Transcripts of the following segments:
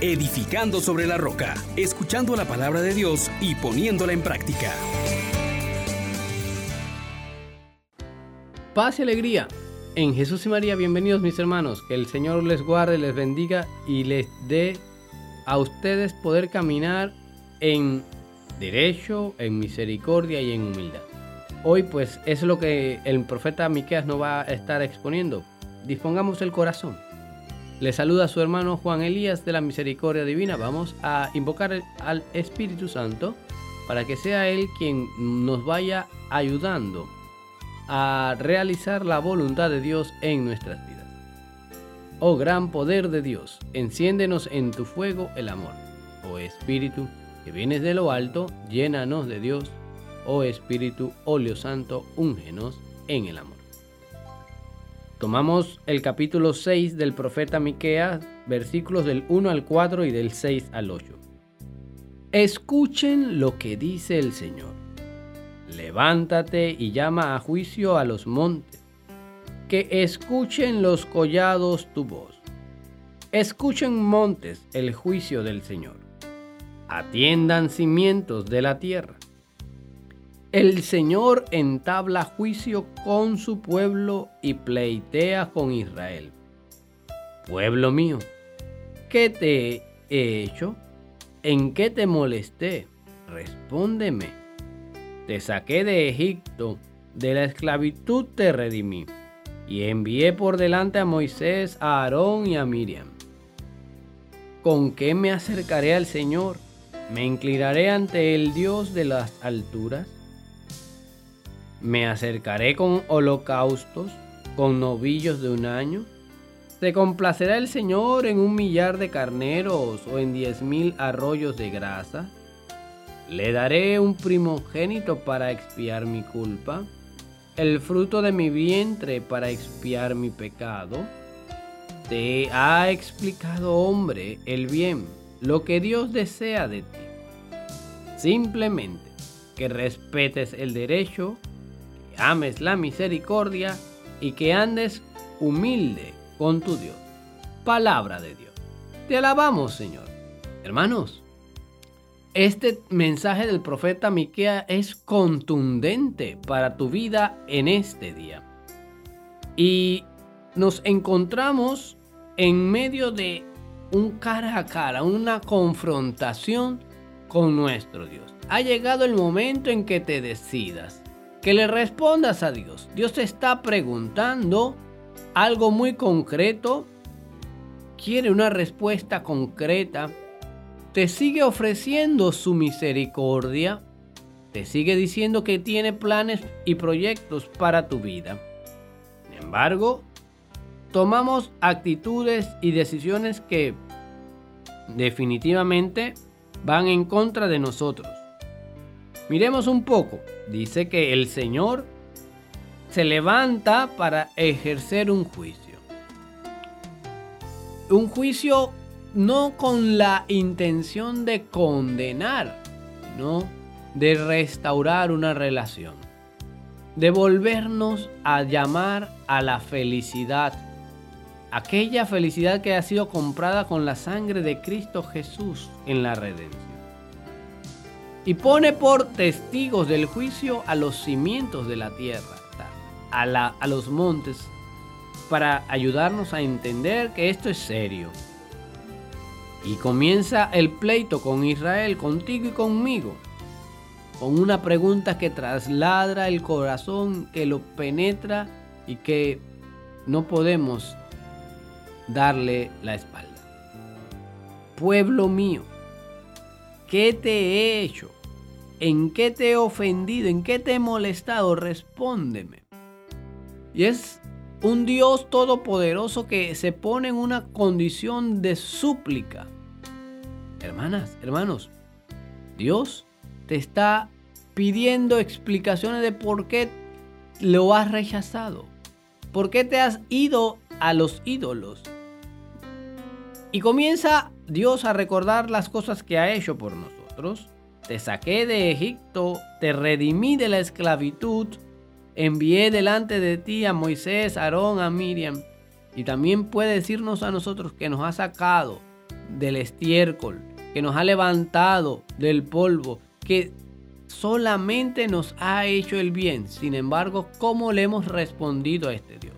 edificando sobre la roca, escuchando la palabra de Dios y poniéndola en práctica. Paz y alegría. En Jesús y María, bienvenidos mis hermanos. Que el Señor les guarde, les bendiga y les dé a ustedes poder caminar en derecho, en misericordia y en humildad. Hoy pues es lo que el profeta Miqueas nos va a estar exponiendo. Dispongamos el corazón. Le saluda a su hermano Juan Elías de la Misericordia Divina. Vamos a invocar al Espíritu Santo para que sea Él quien nos vaya ayudando a realizar la voluntad de Dios en nuestras vidas. Oh gran poder de Dios, enciéndenos en tu fuego el amor. Oh Espíritu, que vienes de lo alto, llénanos de Dios. Oh Espíritu, óleo santo, úngenos en el amor. Tomamos el capítulo 6 del profeta Miqueas, versículos del 1 al 4 y del 6 al 8. Escuchen lo que dice el Señor. Levántate y llama a juicio a los montes. Que escuchen los collados tu voz. Escuchen montes el juicio del Señor. Atiendan cimientos de la tierra el Señor entabla juicio con su pueblo y pleitea con Israel. Pueblo mío, ¿qué te he hecho? ¿En qué te molesté? Respóndeme. Te saqué de Egipto, de la esclavitud te redimí, y envié por delante a Moisés, a Aarón y a Miriam. ¿Con qué me acercaré al Señor? ¿Me inclinaré ante el Dios de las alturas? Me acercaré con holocaustos, con novillos de un año. ¿Se complacerá el Señor en un millar de carneros o en diez mil arroyos de grasa? ¿Le daré un primogénito para expiar mi culpa? ¿El fruto de mi vientre para expiar mi pecado? Te ha explicado, hombre, el bien, lo que Dios desea de ti. Simplemente que respetes el derecho ames la misericordia y que andes humilde con tu Dios. Palabra de Dios. Te alabamos, Señor. Hermanos, este mensaje del profeta Miquea es contundente para tu vida en este día. Y nos encontramos en medio de un cara a cara, una confrontación con nuestro Dios. Ha llegado el momento en que te decidas que le respondas a Dios. Dios te está preguntando algo muy concreto, quiere una respuesta concreta, te sigue ofreciendo su misericordia, te sigue diciendo que tiene planes y proyectos para tu vida. Sin embargo, tomamos actitudes y decisiones que definitivamente van en contra de nosotros. Miremos un poco. Dice que el Señor se levanta para ejercer un juicio. Un juicio no con la intención de condenar, sino de restaurar una relación. De volvernos a llamar a la felicidad. Aquella felicidad que ha sido comprada con la sangre de Cristo Jesús en la redención y pone por testigos del juicio a los cimientos de la tierra, a, los montes, para ayudarnos a entender que esto es serio. Y comienza el pleito con Israel, contigo y conmigo, con una pregunta que trasladra el corazón, que lo penetra y que no podemos darle la espalda. Pueblo mío, ¿Qué te he hecho? ¿En qué te he ofendido? ¿En qué te he molestado? Respóndeme. Y es un Dios todopoderoso que se pone en una condición de súplica. Hermanas, hermanos, Dios te está pidiendo explicaciones de por qué lo has rechazado. ¿Por qué te has ido a los ídolos? Y comienza Dios a recordar las cosas que ha hecho por nosotros. Te saqué de Egipto, te redimí de la esclavitud, envié delante de ti a Moisés, a Aarón, a Miriam. Y también puede decirnos a nosotros que nos ha sacado del estiércol, que nos ha levantado del polvo, que solamente nos ha hecho el bien. Sin embargo, ¿cómo le hemos respondido a este Dios?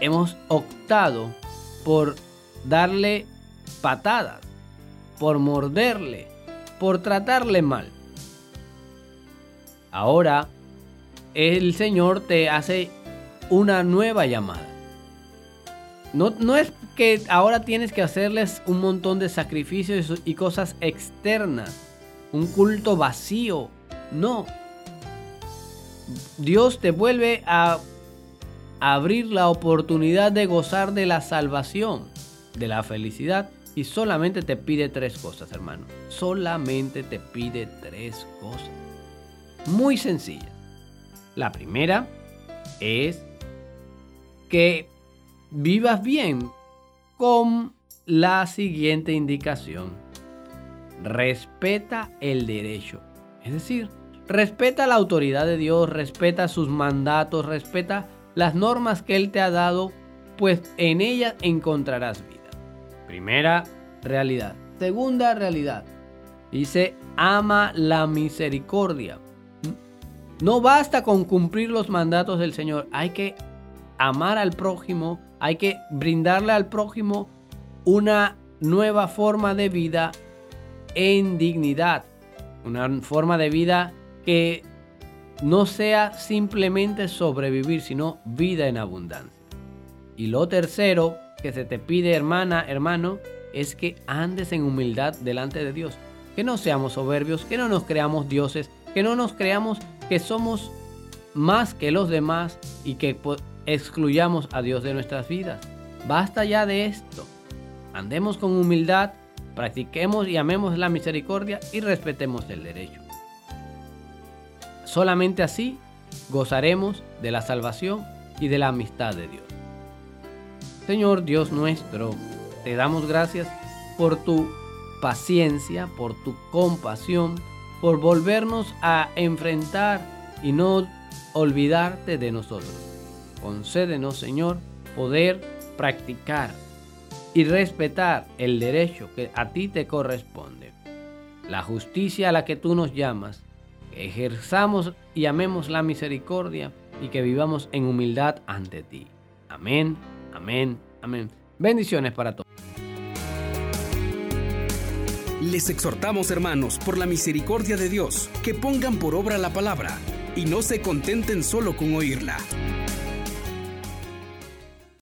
Hemos optado por darle patadas, por morderle, por tratarle mal. Ahora el Señor te hace una nueva llamada. No, no, es que ahora tienes que hacerles un montón de sacrificios y cosas externas, un culto vacío. No. Dios te vuelve a abrir la oportunidad de gozar de la salvación, de la felicidad. Y solamente te pide tres cosas, hermano. Solamente te pide tres cosas. Muy sencillas. La primera es que vivas bien con la siguiente indicación. Respeta el derecho. Es decir, respeta la autoridad de Dios, respeta sus mandatos, respeta las normas que Él te ha dado, pues en ellas encontrarás vida. Primera realidad. Segunda realidad. Dice, ama la misericordia. No basta con cumplir los mandatos del Señor, hay que amar al prójimo, hay que brindarle al prójimo una nueva forma de vida en dignidad, una forma de vida que no sea simplemente sobrevivir, sino vida en abundancia. Y lo tercero que se te pide, hermana, hermano, es que andes en humildad delante de Dios. Que no seamos soberbios, que no nos creamos dioses, que no nos creamos que somos más que los demás y que excluyamos a Dios de nuestras vidas. Basta ya de esto. Andemos con humildad, practiquemos y amemos la misericordia y respetemos el derecho. Solamente así gozaremos de la salvación y de la amistad de Dios. Señor Dios nuestro, te damos gracias por tu paciencia, por tu compasión, por volvernos a enfrentar y no olvidarte de nosotros. Concédenos, Señor, poder practicar y respetar el derecho que a ti te corresponde. La justicia a la que tú nos llamas, que ejerzamos y amemos la misericordia y que vivamos en humildad ante ti. Amén, amén, amén. Bendiciones para todos. Les exhortamos, hermanos, por la misericordia de Dios, que pongan por obra la palabra y no se contenten solo con oírla.